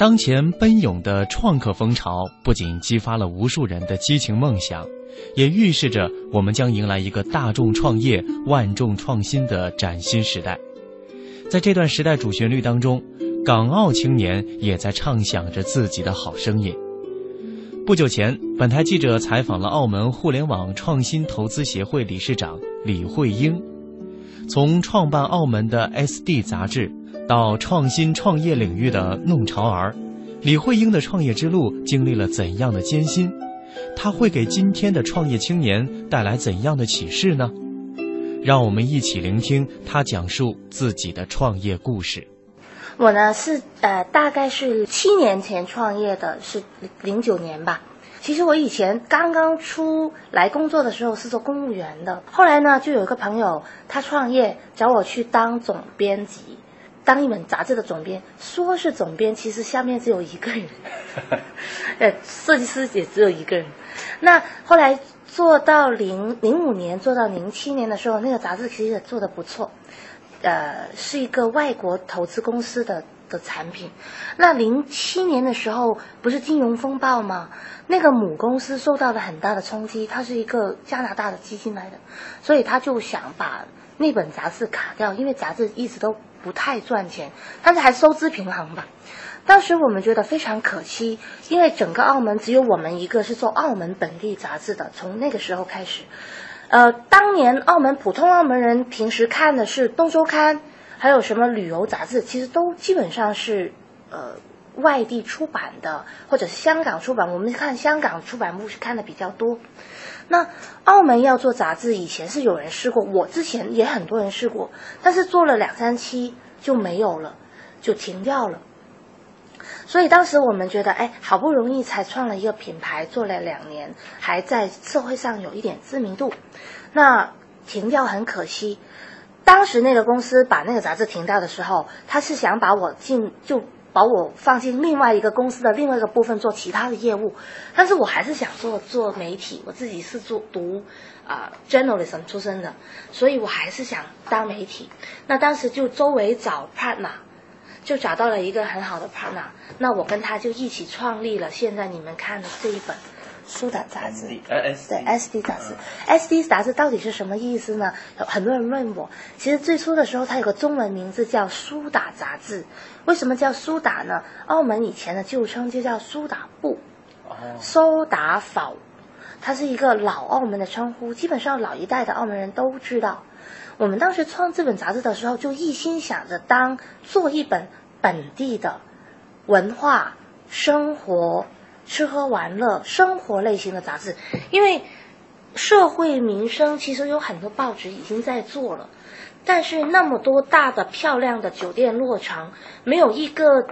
当前奔涌的创客风潮，不仅激发了无数人的激情梦想，也预示着我们将迎来一个大众创业、万众创新的崭新时代。在这段时代主旋律当中，港澳青年也在唱响着自己的好声音。不久前，本台记者采访了澳门互联网创新投资协会理事长李慧英，从创办澳门的 SD 杂志。到创新创业领域的弄潮儿，李慧英的创业之路经历了怎样的艰辛？他会给今天的创业青年带来怎样的启示呢？让我们一起聆听他讲述自己的创业故事。我呢是呃，大概是七年前创业的，是零九年吧。其实我以前刚刚出来工作的时候是做公务员的，后来呢就有一个朋友他创业，找我去当总编辑。当一本杂志的总编，说是总编，其实下面只有一个人，呃，设计师也只有一个人。那后来做到零零五年，做到零七年的时候，那个杂志其实也做的不错，呃，是一个外国投资公司的的产品。那零七年的时候，不是金融风暴吗？那个母公司受到了很大的冲击，它是一个加拿大的基金来的，所以他就想把那本杂志卡掉，因为杂志一直都。不太赚钱，但是还收支平衡吧。当时我们觉得非常可惜，因为整个澳门只有我们一个是做澳门本地杂志的。从那个时候开始，呃，当年澳门普通澳门人平时看的是《东周刊》，还有什么旅游杂志，其实都基本上是呃外地出版的，或者香港出版。我们看香港出版物是看的比较多。那澳门要做杂志，以前是有人试过，我之前也很多人试过，但是做了两三期就没有了，就停掉了。所以当时我们觉得，哎，好不容易才创了一个品牌，做了两年，还在社会上有一点知名度，那停掉很可惜。当时那个公司把那个杂志停掉的时候，他是想把我进就。把我放进另外一个公司的另外一个部分做其他的业务，但是我还是想做做媒体。我自己是做读啊 journalism 出身的，所以我还是想当媒体。那当时就周围找 partner，就找到了一个很好的 partner。那我跟他就一起创立了现在你们看的这一本。苏打杂志，对，SD 杂志，SD 杂志到底是什么意思呢？有很多人问我，其实最初的时候它有个中文名字叫苏打杂志，为什么叫苏打呢？澳门以前的旧称就叫苏打布，苏打坊，它是一个老澳门的称呼，基本上老一代的澳门人都知道。我们当时创这本杂志的时候，就一心想着当做一本本地的文化生活。吃喝玩乐、生活类型的杂志，因为社会民生其实有很多报纸已经在做了，但是那么多大的漂亮的酒店落成，没有一个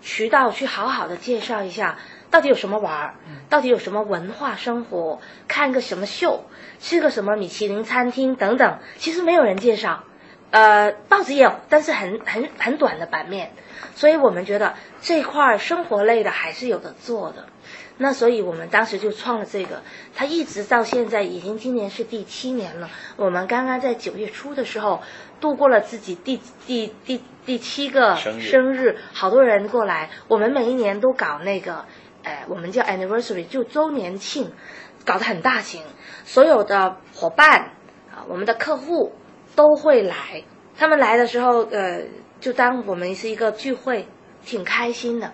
渠道去好好的介绍一下到底有什么玩儿，到底有什么文化生活，看个什么秀，吃个什么米其林餐厅等等，其实没有人介绍。呃，报纸也有，但是很很很短的版面。所以我们觉得这块生活类的还是有的做的，那所以我们当时就创了这个，它一直到现在已经今年是第七年了。我们刚刚在九月初的时候度过了自己第第第第七个生日，好多人过来。我们每一年都搞那个，呃，我们叫 anniversary，就周年庆，搞得很大型，所有的伙伴啊，我们的客户都会来。他们来的时候，呃。就当我们是一个聚会，挺开心的。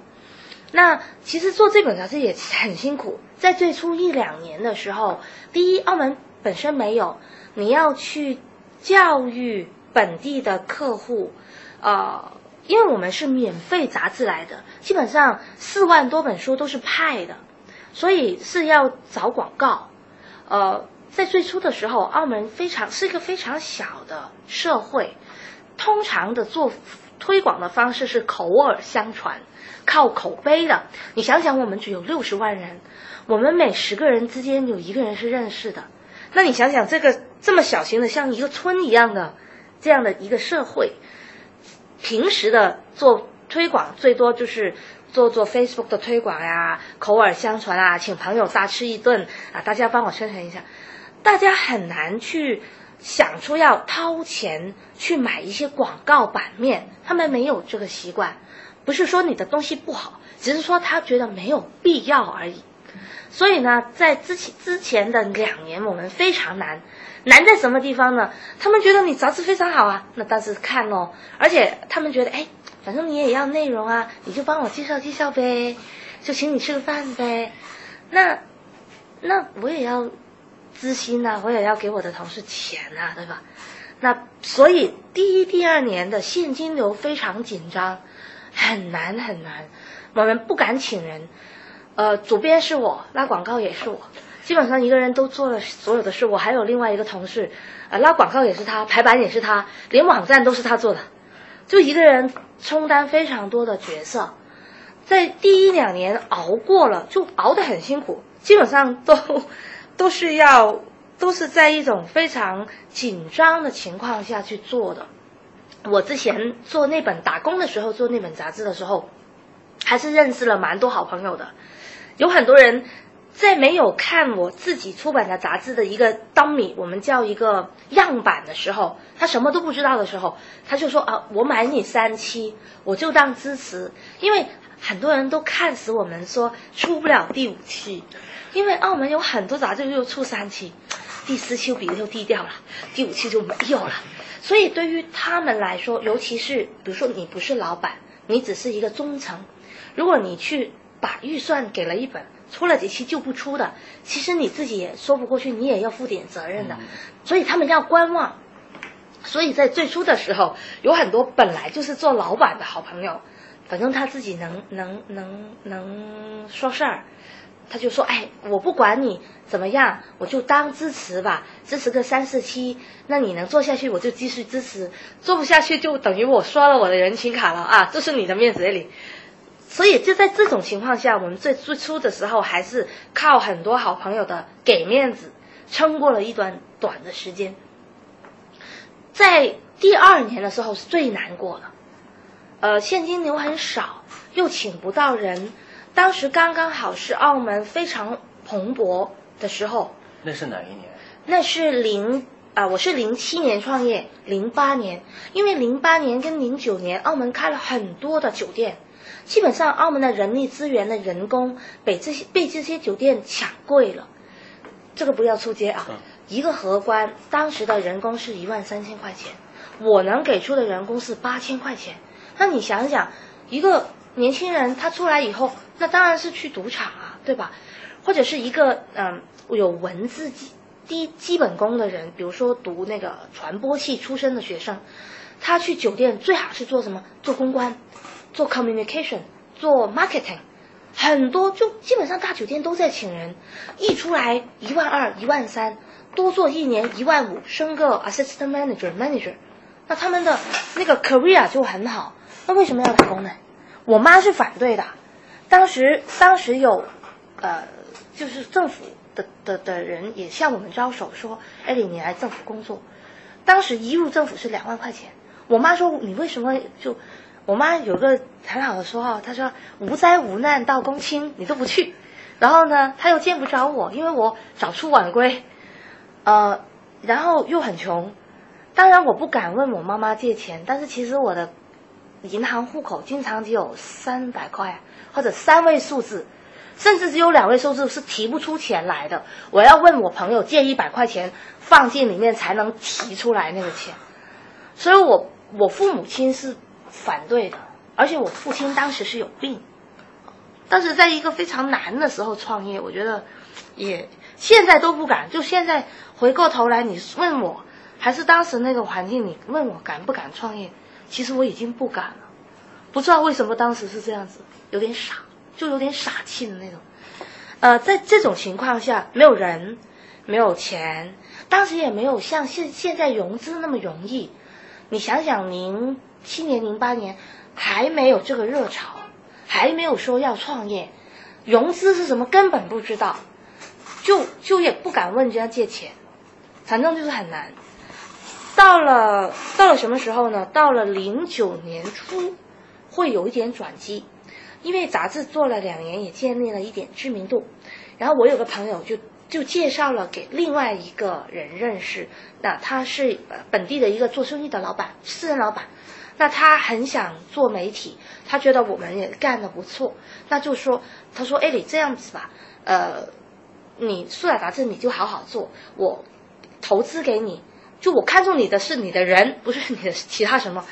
那其实做这本杂志也很辛苦，在最初一两年的时候，第一，澳门本身没有，你要去教育本地的客户，呃，因为我们是免费杂志来的，基本上四万多本书都是派的，所以是要找广告。呃，在最初的时候，澳门非常是一个非常小的社会。通常的做推广的方式是口耳相传，靠口碑的。你想想，我们只有六十万人，我们每十个人之间有一个人是认识的。那你想想，这个这么小型的，像一个村一样的这样的一个社会，平时的做推广最多就是做做 Facebook 的推广呀，口耳相传啊，请朋友大吃一顿啊，大家帮我宣传一下，大家很难去。想出要掏钱去买一些广告版面，他们没有这个习惯，不是说你的东西不好，只是说他觉得没有必要而已。所以呢，在之前之前的两年，我们非常难，难在什么地方呢？他们觉得你杂志非常好啊，那当时看咯，而且他们觉得，哎，反正你也要内容啊，你就帮我介绍介绍呗，就请你吃个饭呗。那那我也要资薪呐，我也要给我的同事钱呐，对吧？那所以第一、第二年的现金流非常紧张，很难很难，我们不敢请人。呃，主编是我，拉广告也是我，基本上一个人都做了所有的事。我还有另外一个同事，呃，拉广告也是他，排版也是他，连网站都是他做的，就一个人充当非常多的角色，在第一两年熬过了，就熬得很辛苦，基本上都都是要都是在一种非常紧张的情况下去做的。我之前做那本打工的时候，做那本杂志的时候，还是认识了蛮多好朋友的。有很多人在没有看我自己出版的杂志的一个当米，我们叫一个样板的时候，他什么都不知道的时候，他就说啊，我买你三期，我就当支持。因为很多人都看死我们说出不了第五期，因为澳门有很多杂志又出三期，第四期比就低调了，第五期就没有了。所以对于他们来说，尤其是比如说你不是老板，你只是一个中层，如果你去。把预算给了一本，出了几期就不出的，其实你自己也说不过去，你也要负点责任的，所以他们要观望。所以在最初的时候，有很多本来就是做老板的好朋友，反正他自己能能能能说事儿，他就说：“哎，我不管你怎么样，我就当支持吧，支持个三四期，那你能做下去，我就继续支持；做不下去，就等于我刷了我的人情卡了啊，这是你的面子里。”所以就在这种情况下，我们最最初的时候还是靠很多好朋友的给面子，撑过了一段短的时间。在第二年的时候是最难过的，呃，现金流很少，又请不到人，当时刚刚好是澳门非常蓬勃的时候。那是哪一年？那是零啊，我是零七年创业，零八年，因为零八年跟零九年澳门开了很多的酒店。基本上，澳门的人力资源的人工被这些被这些酒店抢贵了，这个不要出街啊！一个荷官当时的人工是一万三千块钱，我能给出的人工是八千块钱。那你想想，一个年轻人他出来以后，那当然是去赌场啊，对吧？或者是一个嗯有文字基低基本功的人，比如说读那个传播系出身的学生，他去酒店最好是做什么？做公关。做 communication，做 marketing，很多就基本上大酒店都在请人，一出来一万二、一万三，多做一年一万五，升个 assistant manager、manager，那他们的那个 career 就很好。那为什么要打工呢？我妈是反对的，当时当时有，呃，就是政府的的的人也向我们招手说，艾莉你来政府工作，当时一入政府是两万块钱，我妈说你为什么就？我妈有个很好的说话，她说无灾无难到公卿你都不去，然后呢，她又见不着我，因为我早出晚归，呃，然后又很穷，当然我不敢问我妈妈借钱，但是其实我的银行户口经常只有三百块或者三位数字，甚至只有两位数字是提不出钱来的，我要问我朋友借一百块钱放进里面才能提出来那个钱，所以我我父母亲是。反对的，而且我父亲当时是有病，但是在一个非常难的时候创业，我觉得也现在都不敢。就现在回过头来，你问我，还是当时那个环境，你问我敢不敢创业，其实我已经不敢了。不知道为什么当时是这样子，有点傻，就有点傻气的那种。呃，在这种情况下，没有人，没有钱，当时也没有像现现在融资那么容易。你想想，零。七年零八年还没有这个热潮，还没有说要创业，融资是什么根本不知道，就就也不敢问人家借钱，反正就是很难。到了到了什么时候呢？到了零九年初，会有一点转机，因为杂志做了两年，也建立了一点知名度。然后我有个朋友就就介绍了给另外一个人认识，那他是本地的一个做生意的老板，私人老板。那他很想做媒体，他觉得我们也干得不错，那就说，他说，哎，你这样子吧，呃，你素雅杂志你就好好做，我投资给你，就我看中你的是你的人，不是你的其他什么，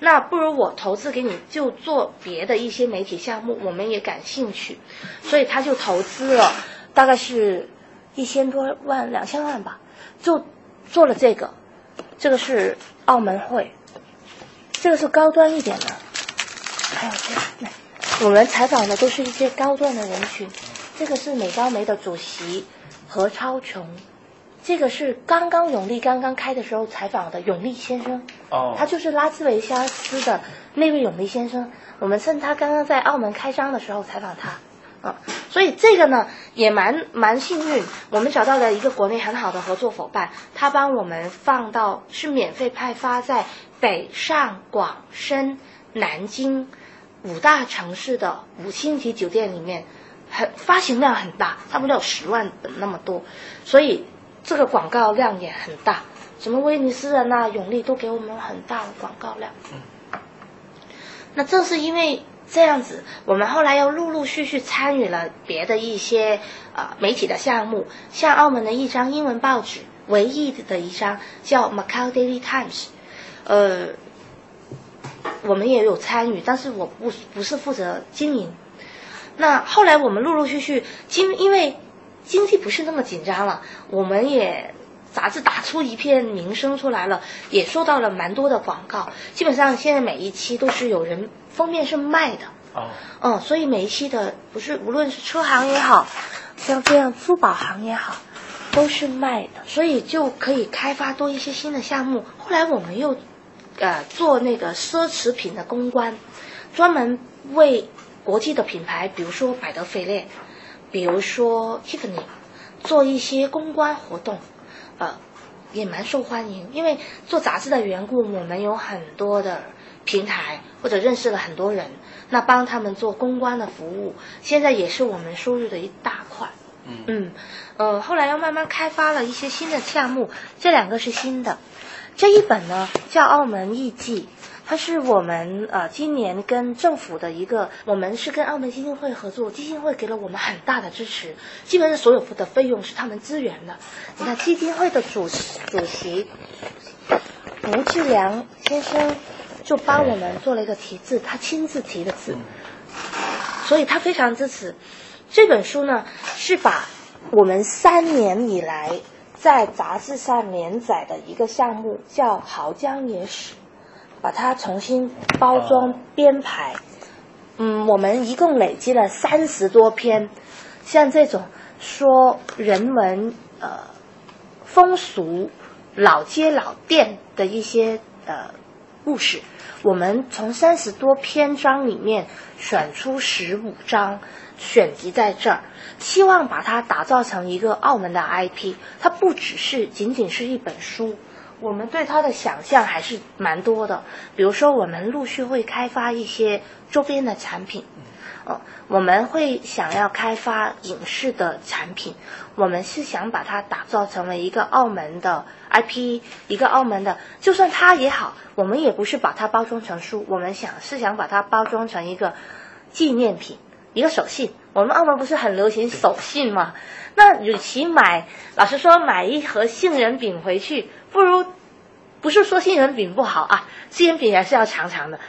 那不如我投资给你，就做别的一些媒体项目，我们也感兴趣，所以他就投资了，大概是一千多万、两千万吧，就做了这个，这个是澳门会。这个是高端一点的，还有这个，我们采访的都是一些高端的人群。这个是美高梅的主席何超琼，这个是刚刚永利刚刚开的时候采访的永利先生。哦，他就是拉斯维加斯的那位永利先生。我们趁他刚刚在澳门开张的时候采访他。啊，所以这个呢也蛮蛮幸运，我们找到了一个国内很好的合作伙伴，他帮我们放到是免费派发在北上广深南京五大城市的五星级酒店里面，很发行量很大，差不多有十万本那么多，所以这个广告量也很大，什么威尼斯人呐、永利都给我们很大的广告量。那正是因为。这样子，我们后来又陆陆续续参与了别的一些呃媒体的项目，像澳门的一张英文报纸，唯一的一张叫《Macau Daily Times》，呃，我们也有参与，但是我不不是负责经营。那后来我们陆陆续续经因为经济不是那么紧张了，我们也杂志打出一片名声出来了，也收到了蛮多的广告。基本上现在每一期都是有人。封面是卖的哦，嗯，所以每一期的不是无论是车行也好，像这样珠宝行也好，都是卖的，所以就可以开发多一些新的项目。后来我们又，呃，做那个奢侈品的公关，专门为国际的品牌，比如说百德翡丽，比如说 Tiffany，做一些公关活动，呃，也蛮受欢迎。因为做杂志的缘故，我们有很多的。平台或者认识了很多人，那帮他们做公关的服务，现在也是我们收入的一大块。嗯嗯，呃，后来又慢慢开发了一些新的项目，这两个是新的。这一本呢叫《澳门艺记》，它是我们呃今年跟政府的一个，我们是跟澳门基金会合作，基金会给了我们很大的支持，基本上所有的费用是他们支援的。你看基金会的主主席吴志良先生。就帮我们做了一个题字，他亲自题的字，所以他非常支持。这本书呢，是把我们三年以来在杂志上连载的一个项目，叫《濠江野史》，把它重新包装编排。嗯，我们一共累积了三十多篇，像这种说人文、呃风俗、老街老店的一些呃故事。我们从三十多篇章里面选出十五章，选集在这儿，希望把它打造成一个澳门的 IP。它不只是仅仅是一本书，我们对它的想象还是蛮多的。比如说，我们陆续会开发一些周边的产品。呃，我们会想要开发影视的产品，我们是想把它打造成为一个澳门的 IP，一个澳门的，就算它也好，我们也不是把它包装成书，我们想是想把它包装成一个纪念品，一个手信。我们澳门不是很流行手信吗？那与其买，老实说买一盒杏仁饼回去，不如不是说杏仁饼不好啊，杏仁饼还是要尝尝的。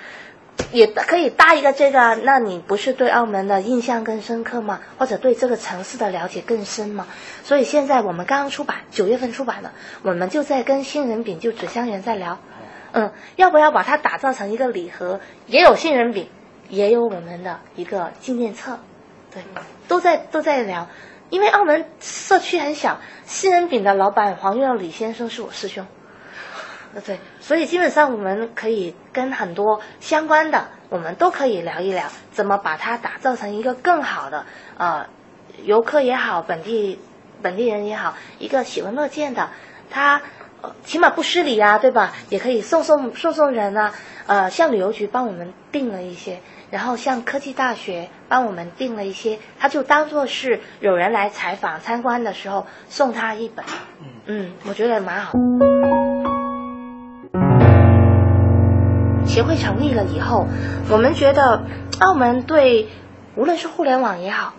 也可以搭一个这个，那你不是对澳门的印象更深刻吗？或者对这个城市的了解更深吗？所以现在我们刚刚出版，九月份出版的，我们就在跟杏仁饼就纸箱园在聊，嗯，要不要把它打造成一个礼盒，也有杏仁饼，也有我们的一个纪念册，对，都在都在聊，因为澳门社区很小，杏仁饼的老板黄耀李先生是我师兄。对，所以基本上我们可以跟很多相关的，我们都可以聊一聊，怎么把它打造成一个更好的，呃，游客也好，本地本地人也好，一个喜闻乐见的，他起码不失礼啊，对吧？也可以送送送送人啊，呃，像旅游局帮我们订了一些，然后像科技大学帮我们订了一些，他就当做是有人来采访参观的时候送他一本，嗯，我觉得蛮好。协会成立了以后，我们觉得澳门对无论是互联网也好，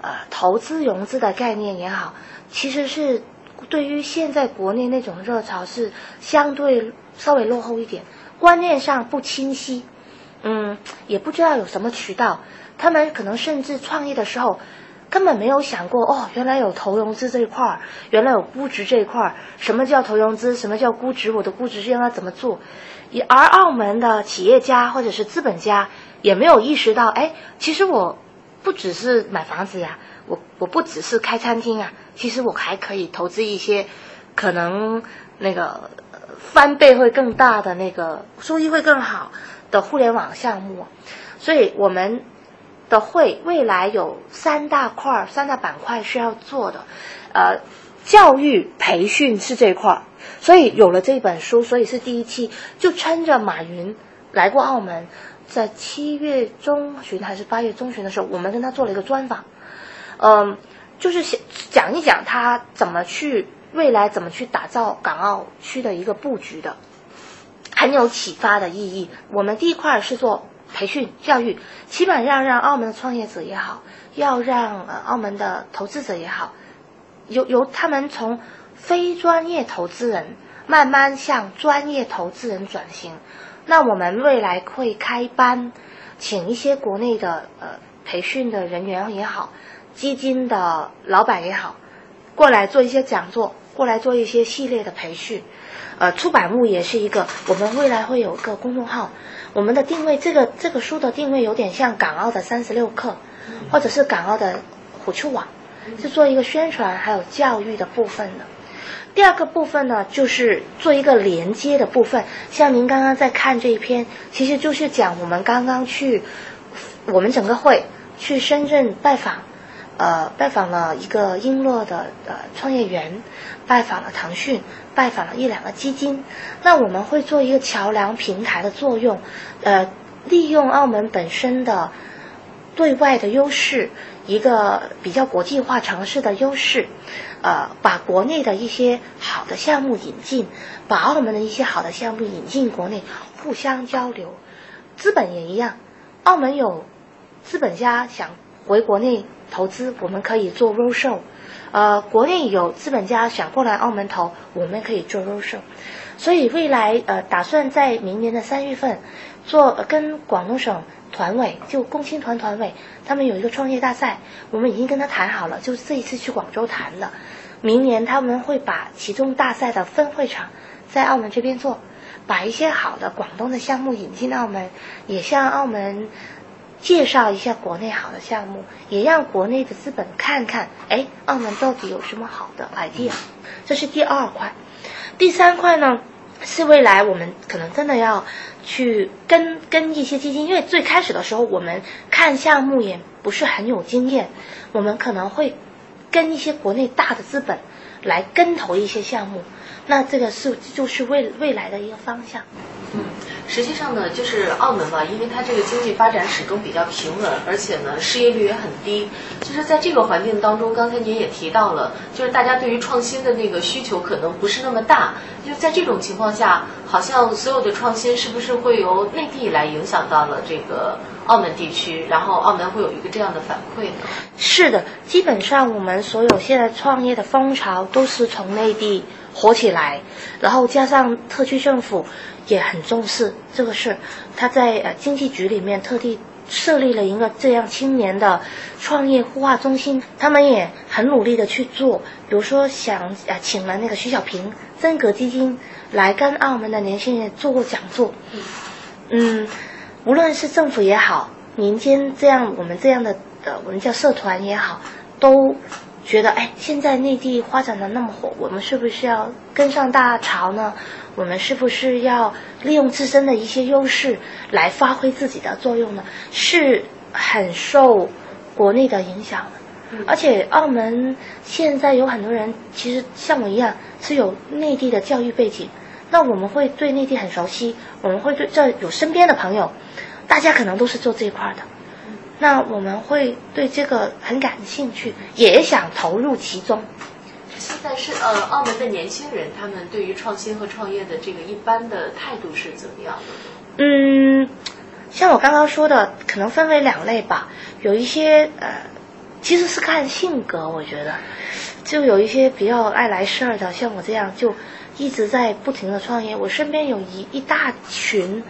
呃，投资融资的概念也好，其实是对于现在国内那种热潮是相对稍微落后一点，观念上不清晰，嗯，也不知道有什么渠道，他们可能甚至创业的时候。根本没有想过哦，原来有投融资这一块儿，原来有估值这一块儿。什么叫投融资？什么叫估值？我的估值是应该怎么做？而澳门的企业家或者是资本家也没有意识到，哎，其实我不只是买房子呀，我我不只是开餐厅啊，其实我还可以投资一些可能那个翻倍会更大的那个收益会更好的互联网项目。所以我们。的会未来有三大块、三大板块是要做的，呃，教育培训是这一块，所以有了这本书，所以是第一期，就趁着马云来过澳门，在七月中旬还是八月中旬的时候，我们跟他做了一个专访，嗯，就是想讲一讲他怎么去未来怎么去打造港澳区的一个布局的，很有启发的意义。我们第一块是做。培训教育，起码要让澳门的创业者也好，要让呃澳门的投资者也好，由由他们从非专业投资人慢慢向专业投资人转型。那我们未来会开班，请一些国内的呃培训的人员也好，基金的老板也好，过来做一些讲座，过来做一些系列的培训。呃，出版物也是一个，我们未来会有个公众号。我们的定位，这个这个书的定位有点像港澳的三十六课，或者是港澳的虎丘网，是做一个宣传还有教育的部分的。第二个部分呢，就是做一个连接的部分。像您刚刚在看这一篇，其实就是讲我们刚刚去，我们整个会去深圳拜访，呃，拜访了一个英乐的呃创业园，拜访了腾讯。拜访了一两个基金，那我们会做一个桥梁平台的作用，呃，利用澳门本身的对外的优势，一个比较国际化城市的优势，呃，把国内的一些好的项目引进，把澳门的一些好的项目引进国内，互相交流。资本也一样，澳门有资本家想回国内投资，我们可以做 roadshow。呃，国内有资本家想过来澳门投，我们可以做 roadshow，所以未来呃打算在明年的三月份做跟广东省团委就共青团团委他们有一个创业大赛，我们已经跟他谈好了，就这一次去广州谈的，明年他们会把其中大赛的分会场在澳门这边做，把一些好的广东的项目引进澳门，也向澳门。介绍一下国内好的项目，也让国内的资本看看，哎，澳门到底有什么好的 idea？这是第二块。第三块呢，是未来我们可能真的要去跟跟一些基金，因为最开始的时候我们看项目也不是很有经验，我们可能会跟一些国内大的资本来跟投一些项目，那这个是就是未未来的一个方向。嗯。实际上呢，就是澳门嘛，因为它这个经济发展始终比较平稳，而且呢，失业率也很低。就是在这个环境当中，刚才您也提到了，就是大家对于创新的那个需求可能不是那么大。就在这种情况下，好像所有的创新是不是会由内地来影响到了这个澳门地区，然后澳门会有一个这样的反馈？是的，基本上我们所有现在创业的风潮都是从内地火起来，然后加上特区政府。也很重视这个事，他在呃经济局里面特地设立了一个这样青年的创业孵化中心，他们也很努力的去做，比如说想啊请了那个徐小平真格基金来跟澳门的年轻人做过讲座，嗯，无论是政府也好，民间这样我们这样的呃我们叫社团也好，都觉得哎现在内地发展的那么火，我们是不是要跟上大潮呢？我们是不是要利用自身的一些优势来发挥自己的作用呢？是很受国内的影响的，而且澳门现在有很多人其实像我一样是有内地的教育背景，那我们会对内地很熟悉，我们会对这有身边的朋友，大家可能都是做这一块的，那我们会对这个很感兴趣，也想投入其中。现在是呃，澳门的年轻人，他们对于创新和创业的这个一般的态度是怎么样的？嗯，像我刚刚说的，可能分为两类吧。有一些呃，其实是看性格，我觉得，就有一些比较爱来事儿的，像我这样，就一直在不停的创业。我身边有一一大群，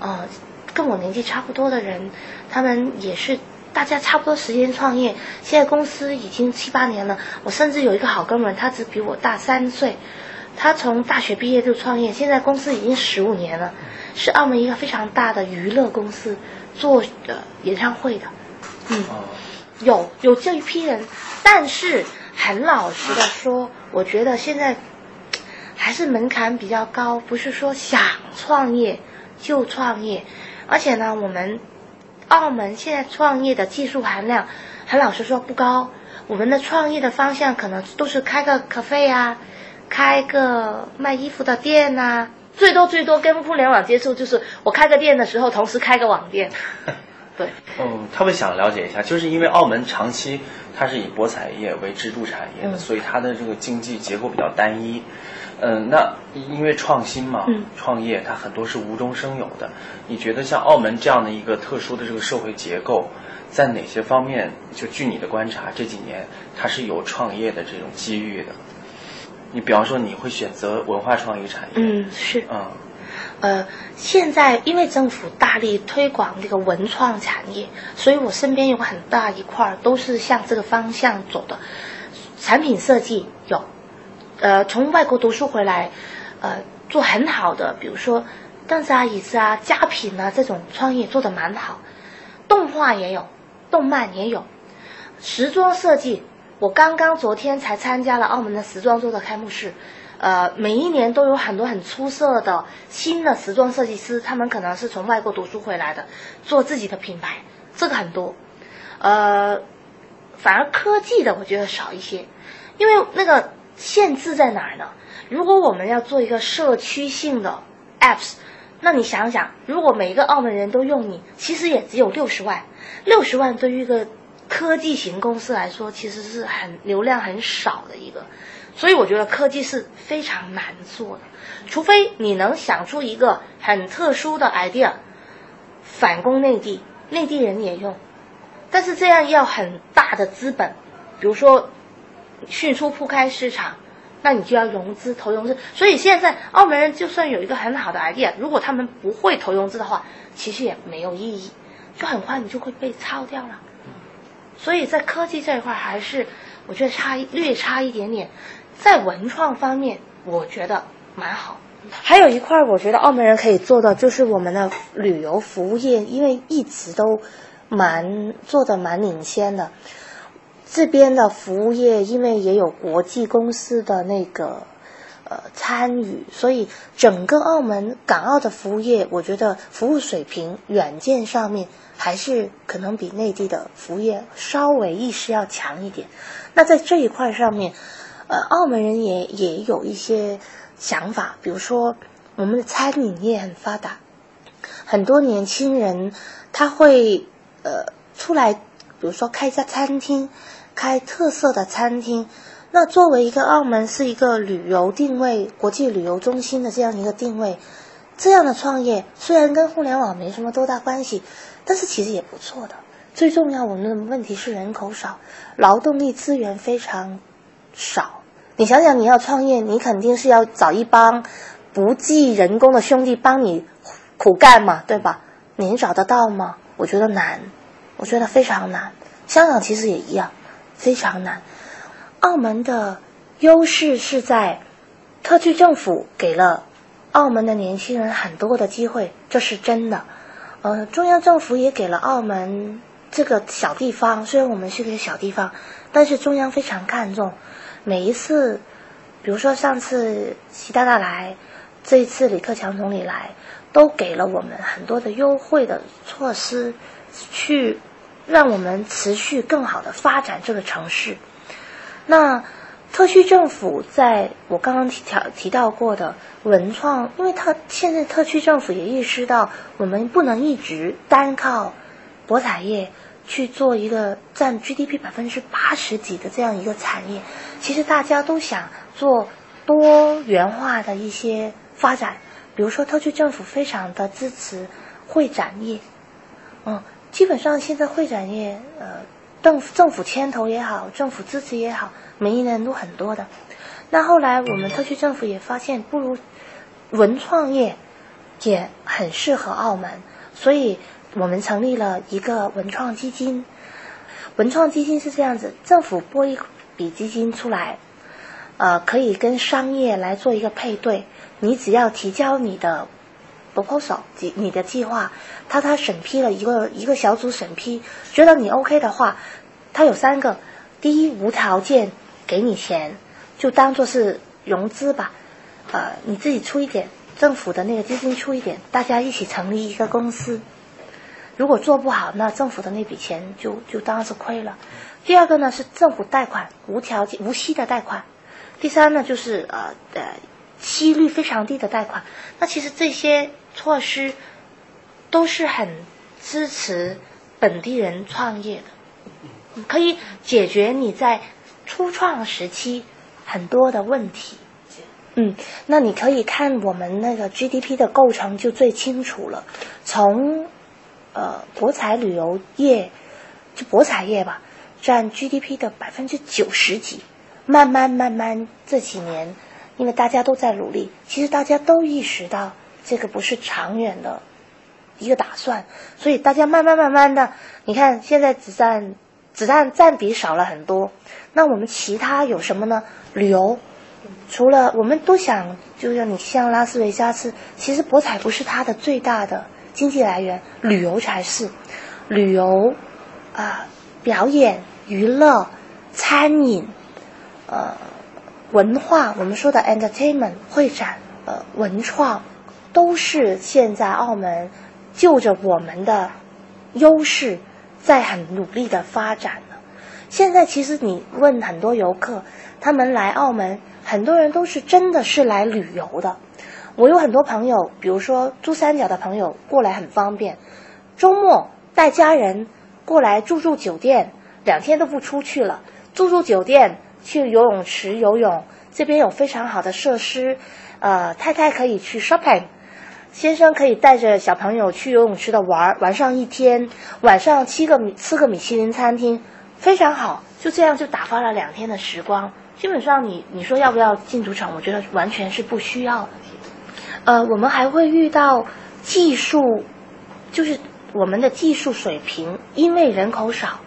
呃，跟我年纪差不多的人，他们也是大家差不多时间创业，现在公司已经七八年了。我甚至有一个好哥们儿，他只比我大三岁，他从大学毕业就创业，现在公司已经十五年了，是澳门一个非常大的娱乐公司，做呃演唱会的。嗯，有有这一批人，但是很老实的说，我觉得现在还是门槛比较高，不是说想创业就创业，而且呢，我们澳门现在创业的技术含量，很老实说不高。我们的创业的方向可能都是开个咖啡啊，开个卖衣服的店呐，最多最多跟互联网接触，就是我开个店的时候，同时开个网店。对，嗯，特别想了解一下，就是因为澳门长期它是以博彩业为支柱产业的，所以它的这个经济结构比较单一。嗯，那因为创新嘛，创业它很多是无中生有的。你觉得像澳门这样的一个特殊的这个社会结构，在哪些方面，就据你的观察，这几年它是有创业的这种机遇的？你比方说，你会选择文化创意产业？嗯，是，嗯。呃，现在因为政府大力推广这个文创产业，所以我身边有很大一块都是向这个方向走的。产品设计有，呃，从外国读书回来，呃，做很好的，比如说凳子啊、椅子啊、家品啊这种创业做的蛮好。动画也有，动漫也有，时装设计，我刚刚昨天才参加了澳门的时装周的开幕式。呃，每一年都有很多很出色的新的时装设计师，他们可能是从外国读书回来的，做自己的品牌，这个很多。呃，反而科技的我觉得少一些，因为那个限制在哪儿呢？如果我们要做一个社区性的 apps，那你想想，如果每一个澳门人都用你，其实也只有六十万，六十万对于一个科技型公司来说，其实是很流量很少的一个。所以我觉得科技是非常难做的，除非你能想出一个很特殊的 idea，反攻内地，内地人也用，但是这样要很大的资本，比如说迅速铺开市场，那你就要融资投融资。所以现在澳门人就算有一个很好的 idea，如果他们不会投融资的话，其实也没有意义，就很快你就会被抄掉了。所以在科技这一块还是我觉得差略差一点点。在文创方面，我觉得蛮好。还有一块，我觉得澳门人可以做的就是我们的旅游服务业，因为一直都蛮做的蛮领先的。这边的服务业，因为也有国际公司的那个呃参与，所以整个澳门港澳的服务业，我觉得服务水平软件上面还是可能比内地的服务业稍微意识要强一点。那在这一块上面。呃，澳门人也也有一些想法，比如说我们的餐饮业很发达，很多年轻人他会呃出来，比如说开一家餐厅，开特色的餐厅。那作为一个澳门是一个旅游定位、国际旅游中心的这样一个定位，这样的创业虽然跟互联网没什么多大关系，但是其实也不错的。最重要，我们的问题是人口少，劳动力资源非常少。你想想，你要创业，你肯定是要找一帮不计人工的兄弟帮你苦干嘛，对吧？你找得到吗？我觉得难，我觉得非常难。香港其实也一样，非常难。澳门的优势是在特区政府给了澳门的年轻人很多的机会，这是真的。呃，中央政府也给了澳门这个小地方，虽然我们是个小地方，但是中央非常看重。每一次，比如说上次习大大来，这一次李克强总理来，都给了我们很多的优惠的措施，去让我们持续更好的发展这个城市。那特区政府在我刚刚提提到过的文创，因为他现在特区政府也意识到，我们不能一直单靠博彩业。去做一个占 GDP 百分之八十几的这样一个产业，其实大家都想做多元化的一些发展，比如说特区政府非常的支持会展业，嗯，基本上现在会展业，呃，政府政府牵头也好，政府支持也好，每一年都很多的。那后来我们特区政府也发现，不如文创业也很适合澳门，所以我们成立了一个文创基金。文创基金是这样子，政府拨一笔基金出来，呃，可以跟商业来做一个配对。你只要提交你的 proposal，计你的计划，他他审批了一个一个小组审批，觉得你 OK 的话，他有三个：第一，无条件给你钱。就当做是融资吧，呃，你自己出一点，政府的那个基金出一点，大家一起成立一个公司。如果做不好，那政府的那笔钱就就当然是亏了。第二个呢是政府贷款，无条件、无息的贷款。第三呢就是呃呃息率非常低的贷款。那其实这些措施都是很支持本地人创业的，可以解决你在初创时期。很多的问题，嗯，那你可以看我们那个 GDP 的构成就最清楚了。从呃博彩旅游业，就博彩业吧，占 GDP 的百分之九十几。慢慢慢慢这几年，因为大家都在努力，其实大家都意识到这个不是长远的一个打算，所以大家慢慢慢慢的，你看现在只占子弹占比少了很多。那我们其他有什么呢？旅游，除了我们都想，就像你像拉斯维加斯，其实博彩不是它的最大的经济来源，旅游才是。旅游，啊，表演、娱乐、餐饮，呃，文化，我们说的 entertainment 会展，呃，文创，都是现在澳门就着我们的优势，在很努力的发展的。现在其实你问很多游客。他们来澳门，很多人都是真的是来旅游的。我有很多朋友，比如说珠三角的朋友过来很方便，周末带家人过来住住酒店，两天都不出去了，住住酒店，去游泳池游泳，这边有非常好的设施。呃，太太可以去 shopping，先生可以带着小朋友去游泳池的玩玩上一天，晚上七个米吃个米其林餐厅，非常好，就这样就打发了两天的时光。基本上，你你说要不要进赌场？我觉得完全是不需要的。呃，我们还会遇到技术，就是我们的技术水平，因为人口少，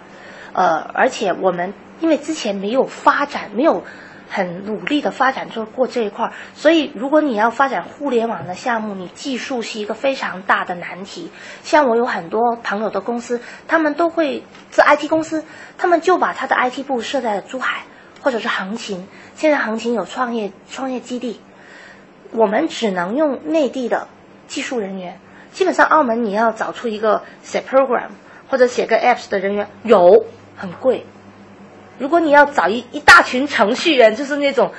呃，而且我们因为之前没有发展，没有很努力的发展做过这一块儿，所以如果你要发展互联网的项目，你技术是一个非常大的难题。像我有很多朋友的公司，他们都会是 IT 公司，他们就把他的 IT 部设在了珠海。或者是行情，现在行情有创业创业基地，我们只能用内地的技术人员。基本上澳门你要找出一个写 program 或者写个 apps 的人员有很贵。如果你要找一一大群程序员，就是那种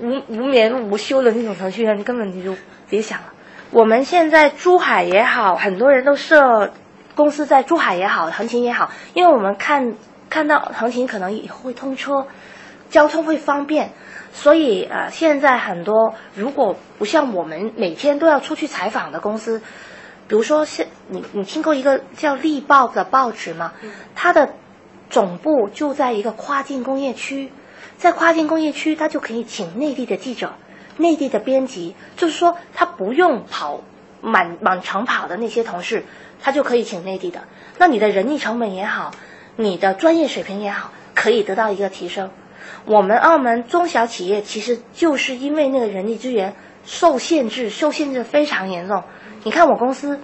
无无眠无休的那种程序员，你根本你就别想了。我们现在珠海也好，很多人都设公司在珠海也好，横琴也好，因为我们看。看到横琴可能以后会通车，交通会方便，所以呃，现在很多如果不像我们每天都要出去采访的公司，比如说现你你听过一个叫《力报》的报纸吗？它的总部就在一个跨境工业区，在跨境工业区，他就可以请内地的记者、内地的编辑，就是说他不用跑满满城跑的那些同事，他就可以请内地的。那你的人力成本也好。你的专业水平也好，可以得到一个提升。我们澳门中小企业其实就是因为那个人力资源受限制，受限制非常严重。你看我公司，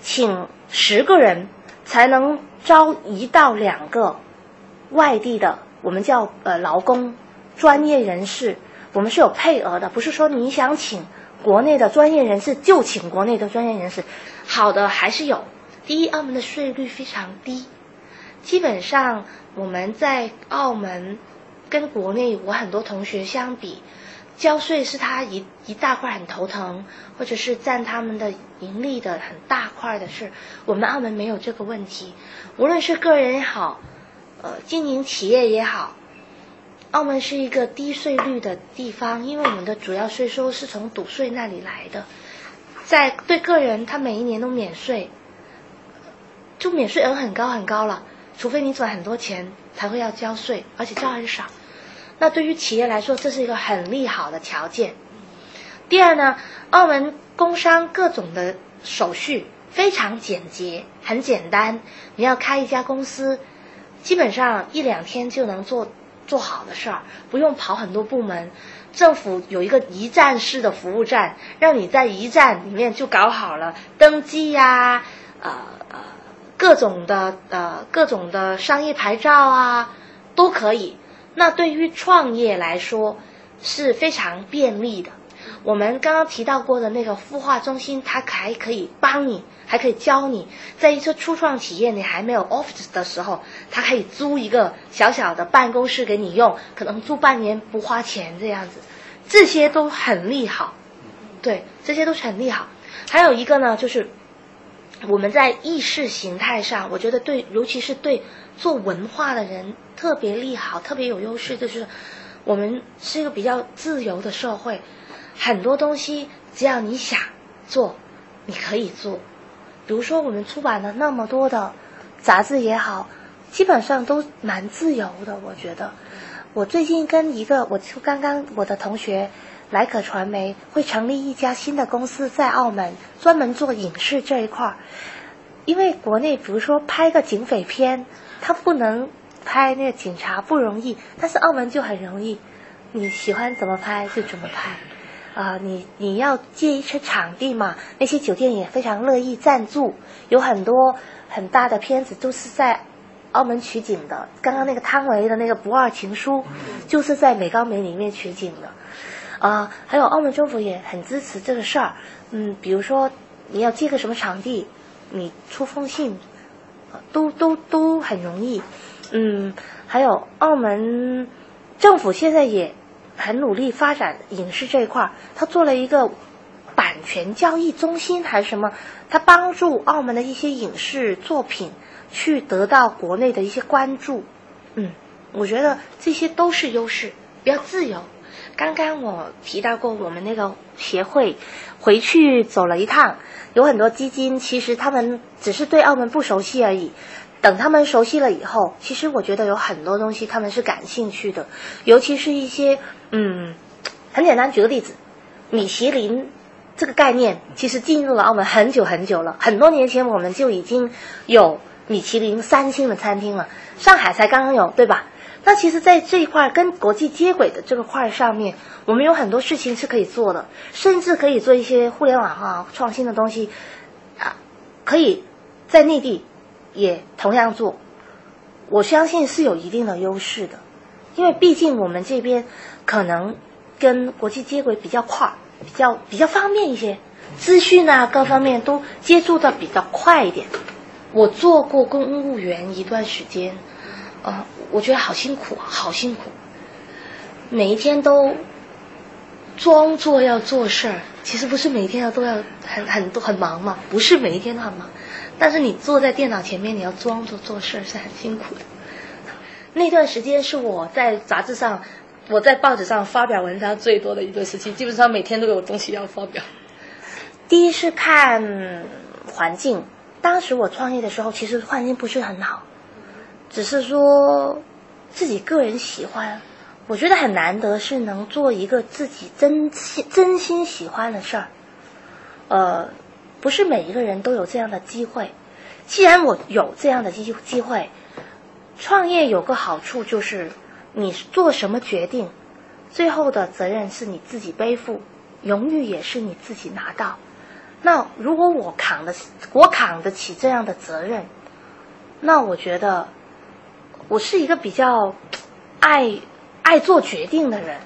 请十个人才能招一到两个外地的，我们叫呃劳工专业人士。我们是有配额的，不是说你想请国内的专业人士就请国内的专业人士。好的还是有。第一，澳门的税率非常低。基本上我们在澳门跟国内我很多同学相比，交税是他一一大块很头疼，或者是占他们的盈利的很大块的事。我们澳门没有这个问题，无论是个人也好，呃，经营企业也好，澳门是一个低税率的地方，因为我们的主要税收是从赌税那里来的。在对个人，他每一年都免税，就免税额很高很高了，除非你赚很多钱才会要交税，而且交很少。那对于企业来说，这是一个很利好的条件。第二呢，澳门工商各种的手续非常简洁，很简单。你要开一家公司，基本上一两天就能做做好的事儿，不用跑很多部门。政府有一个一站式的服务站，让你在一站里面就搞好了登记呀，呃呃，各种的呃各种的商业牌照啊，都可以。那对于创业来说是非常便利的。我们刚刚提到过的那个孵化中心，它还可以帮你，还可以教你，在一些初创企业你还没有 office 的时候，它可以租一个小小的办公室给你用，可能租半年不花钱这样子，这些都很利好。对，这些都是很利好。还有一个呢，就是我们在意识形态上，我觉得对，尤其是对做文化的人。特别利好，特别有优势，就是我们是一个比较自由的社会，很多东西只要你想做，你可以做。比如说，我们出版了那么多的杂志也好，基本上都蛮自由的。我觉得，我最近跟一个，我就刚刚我的同学莱可传媒会成立一家新的公司，在澳门专门做影视这一块儿，因为国内比如说拍个警匪片，它不能。拍那个警察不容易，但是澳门就很容易。你喜欢怎么拍就怎么拍，啊，你你要借一些场地嘛，那些酒店也非常乐意赞助。有很多很大的片子都是在澳门取景的。刚刚那个汤唯的那个《不二情书》，就是在美高梅里面取景的。啊，还有澳门政府也很支持这个事儿。嗯，比如说你要借个什么场地，你出封信，都都都很容易。嗯，还有澳门政府现在也很努力发展影视这一块儿，他做了一个版权交易中心还是什么，他帮助澳门的一些影视作品去得到国内的一些关注。嗯，我觉得这些都是优势，比较自由。刚刚我提到过，我们那个协会回去走了一趟，有很多基金，其实他们只是对澳门不熟悉而已。等他们熟悉了以后，其实我觉得有很多东西他们是感兴趣的，尤其是一些嗯，很简单，举个例子，米其林这个概念其实进入了澳门很久很久了，很多年前我们就已经有米其林三星的餐厅了，上海才刚刚有，对吧？那其实，在这一块跟国际接轨的这个块上面，我们有很多事情是可以做的，甚至可以做一些互联网啊创新的东西啊，可以在内地。也同样做，我相信是有一定的优势的，因为毕竟我们这边可能跟国际接轨比较快，比较比较方便一些，资讯啊各方面都接触的比较快一点。我做过公务员一段时间，啊，我觉得好辛苦，好辛苦，每一天都装作要做事儿，其实不是每一天都要很很多很忙嘛，不是每一天都很忙。但是你坐在电脑前面，你要装作做事是很辛苦的。那段时间是我在杂志上、我在报纸上发表文章最多的一段时期，基本上每天都有东西要发表。第一是看环境，当时我创业的时候，其实环境不是很好，只是说自己个人喜欢，我觉得很难得是能做一个自己真心真心喜欢的事儿，呃。不是每一个人都有这样的机会。既然我有这样的机机会，创业有个好处就是，你做什么决定，最后的责任是你自己背负，荣誉也是你自己拿到。那如果我扛得我扛得起这样的责任，那我觉得我是一个比较爱爱做决定的人，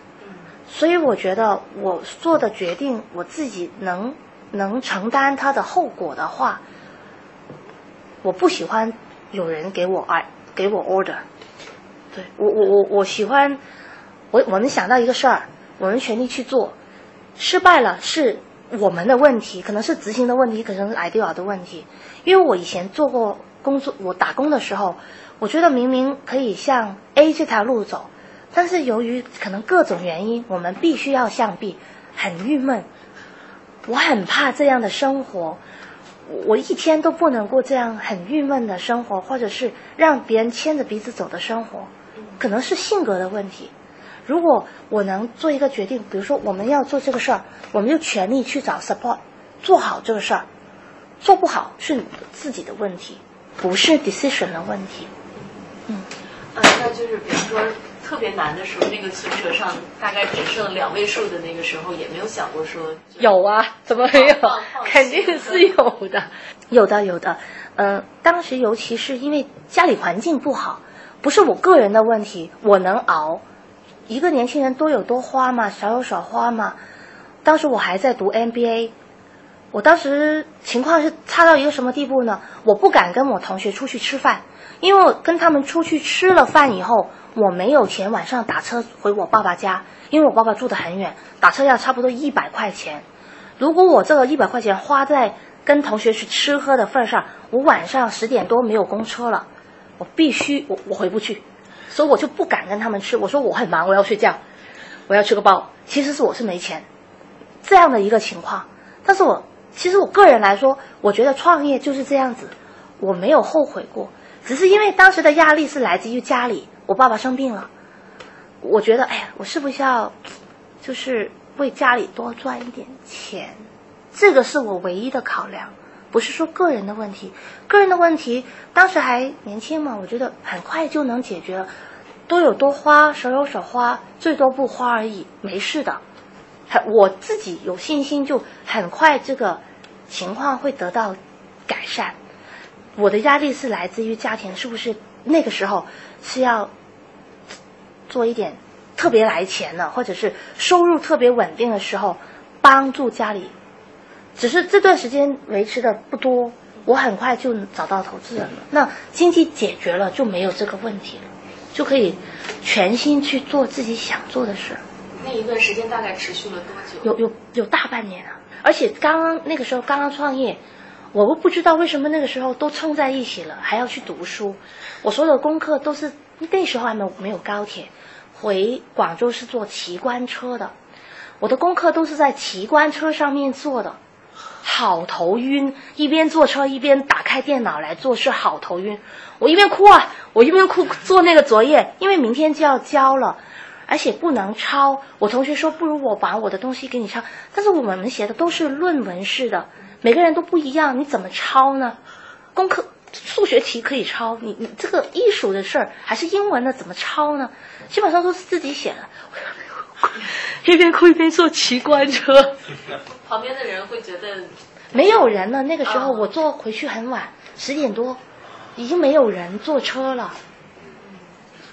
所以我觉得我做的决定我自己能。能承担他的后果的话，我不喜欢有人给我爱给我 order。对我我我我喜欢我我能想到一个事儿，我们全力去做，失败了是我们的问题，可能是执行的问题，可能是 idea 的问题。因为我以前做过工作，我打工的时候，我觉得明明可以向 A 这条路走，但是由于可能各种原因，我们必须要向 B，很郁闷。我很怕这样的生活，我一天都不能过这样很郁闷的生活，或者是让别人牵着鼻子走的生活，可能是性格的问题。如果我能做一个决定，比如说我们要做这个事儿，我们就全力去找 support，做好这个事儿，做不好是你自己的问题，不是 decision 的问题。嗯，呃，那就是比如说。特别难的时候，那个存折上大概只剩两位数的那个时候，也没有想过说有啊，怎么没有？肯定是有的，有的有的。嗯，当时尤其是因为家里环境不好，不是我个人的问题，我能熬。一个年轻人多有多花嘛，少有少花嘛。当时我还在读 MBA，我当时情况是差到一个什么地步呢？我不敢跟我同学出去吃饭，因为我跟他们出去吃了饭以后。我没有钱晚上打车回我爸爸家，因为我爸爸住得很远，打车要差不多一百块钱。如果我这个一百块钱花在跟同学去吃喝的份上，我晚上十点多没有公车了，我必须我我回不去，所以我就不敢跟他们吃。我说我很忙，我要睡觉，我要吃个包。其实是我是没钱，这样的一个情况。但是我其实我个人来说，我觉得创业就是这样子，我没有后悔过，只是因为当时的压力是来自于家里。我爸爸生病了，我觉得，哎呀，我是不是要，就是为家里多赚一点钱？这个是我唯一的考量，不是说个人的问题。个人的问题，当时还年轻嘛，我觉得很快就能解决了，多有多花，少有少花，最多不花而已，没事的。我自己有信心，就很快这个情况会得到改善。我的压力是来自于家庭，是不是那个时候？是要做一点特别来钱的，或者是收入特别稳定的时候，帮助家里。只是这段时间维持的不多，我很快就找到投资人了。那经济解决了，就没有这个问题了，就可以全心去做自己想做的事。那一段时间大概持续了多久？有有有大半年啊！而且刚刚那个时候刚刚创业。我都不知道为什么那个时候都凑在一起了，还要去读书。我所有的功课都是那时候还没有没有高铁，回广州是坐奇观车的。我的功课都是在奇观车上面做的，好头晕。一边坐车一边打开电脑来做事，好头晕。我一边哭啊，我一边哭做那个作业，因为明天就要交了，而且不能抄。我同学说，不如我把我的东西给你抄，但是我们写的都是论文式的。每个人都不一样，你怎么抄呢？功课数学题可以抄，你你这个艺术的事儿还是英文的，怎么抄呢？基本上都是自己写的，一边哭一边坐奇观车。旁边的人会觉得没有人了。那个时候我坐回去很晚，十点多，已经没有人坐车了。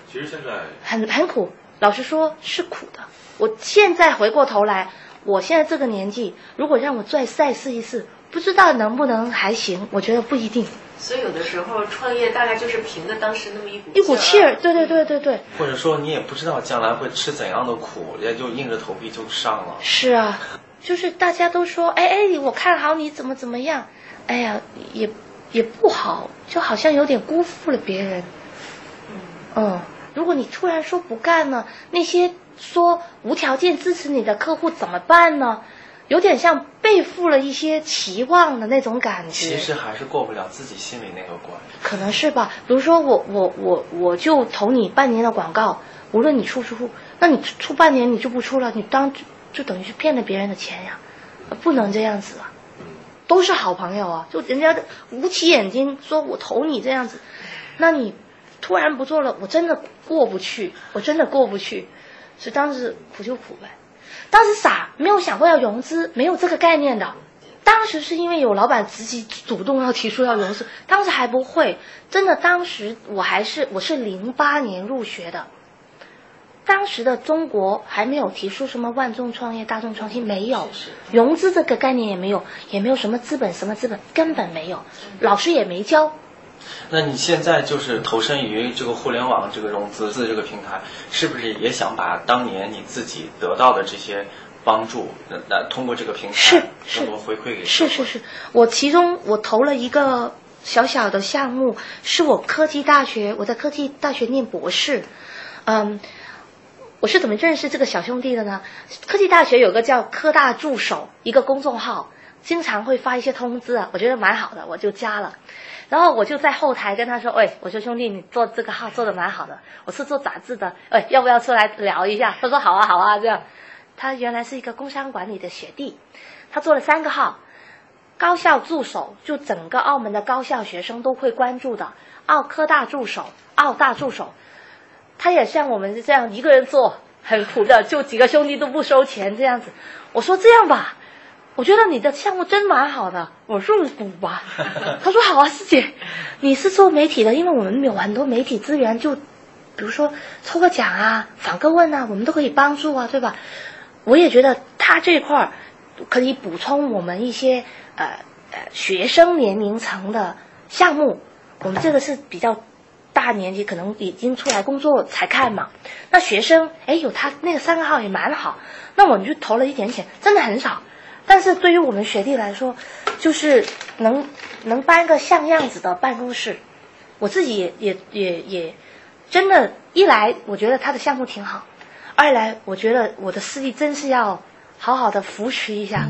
其实现在很很苦，老实说是苦的。我现在回过头来，我现在这个年纪，如果让我再再试一试。不知道能不能还行，我觉得不一定。所以有的时候创业大概就是凭着当时那么一股一股气儿，对对对对对。或者说你也不知道将来会吃怎样的苦，也就硬着头皮就上了。是啊，就是大家都说，哎哎，我看好你怎么怎么样，哎呀，也也不好，就好像有点辜负了别人。嗯，如果你突然说不干了，那些说无条件支持你的客户怎么办呢？有点像背负了一些期望的那种感觉，其实还是过不了自己心里那个关。可能是吧，比如说我我我我就投你半年的广告，无论你出不出，那你出半年你就不出了，你当就等于是骗了别人的钱呀，不能这样子啊。都是好朋友啊，就人家捂起眼睛说我投你这样子，那你突然不做了，我真的过不去，我真的过不去，所以当时苦就苦呗。当时傻，没有想过要融资，没有这个概念的。当时是因为有老板自己主动要提出要融资，当时还不会。真的，当时我还是我是零八年入学的，当时的中国还没有提出什么万众创业、大众创新，没有融资这个概念也没有，也没有什么资本，什么资本根本没有，老师也没教。那你现在就是投身于这个互联网这个融资这个平台，是不是也想把当年你自己得到的这些帮助，那通过这个平台更多回馈给？是是是，我其中我投了一个小小的项目，是我科技大学，我在科技大学念博士，嗯，我是怎么认识这个小兄弟的呢？科技大学有个叫科大助手一个公众号，经常会发一些通知啊，我觉得蛮好的，我就加了。然后我就在后台跟他说：“喂，我说兄弟，你做这个号做的蛮好的，我是做杂志的，哎，要不要出来聊一下？”他说：“好啊，好啊。”这样，他原来是一个工商管理的学弟，他做了三个号，高校助手，就整个澳门的高校学生都会关注的，澳科大助手、澳大助手，他也像我们这样一个人做，很苦的，就几个兄弟都不收钱这样子。我说这样吧。我觉得你的项目真蛮好的，我入股吧。他说好啊，师姐，你是做媒体的，因为我们有很多媒体资源，就比如说抽个奖啊、访个问啊，我们都可以帮助啊，对吧？我也觉得他这块儿可以补充我们一些呃呃学生年龄层的项目。我们这个是比较大年纪，可能已经出来工作才看嘛。那学生哎，有他那个三个号也蛮好，那我们就投了一点钱，真的很少。但是对于我们学弟来说，就是能能搬个像样子的办公室，我自己也也也也，真的，一来我觉得他的项目挺好，二来我觉得我的师弟真是要好好的扶持一下。